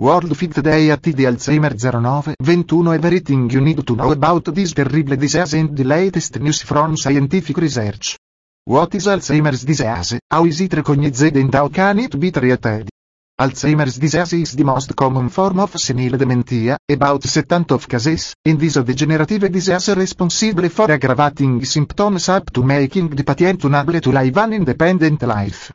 World Fit Day at the Alzheimer 09 21 Everything you need to know about this terrible disease and the latest news from scientific research. What is Alzheimer's disease? How is it recognized and how can it be treated? Alzheimer's disease is the most common form of senile dementia, about 70 of cases, and is a degenerative disease responsible for aggravating symptoms up to making the patient unable to live an independent life.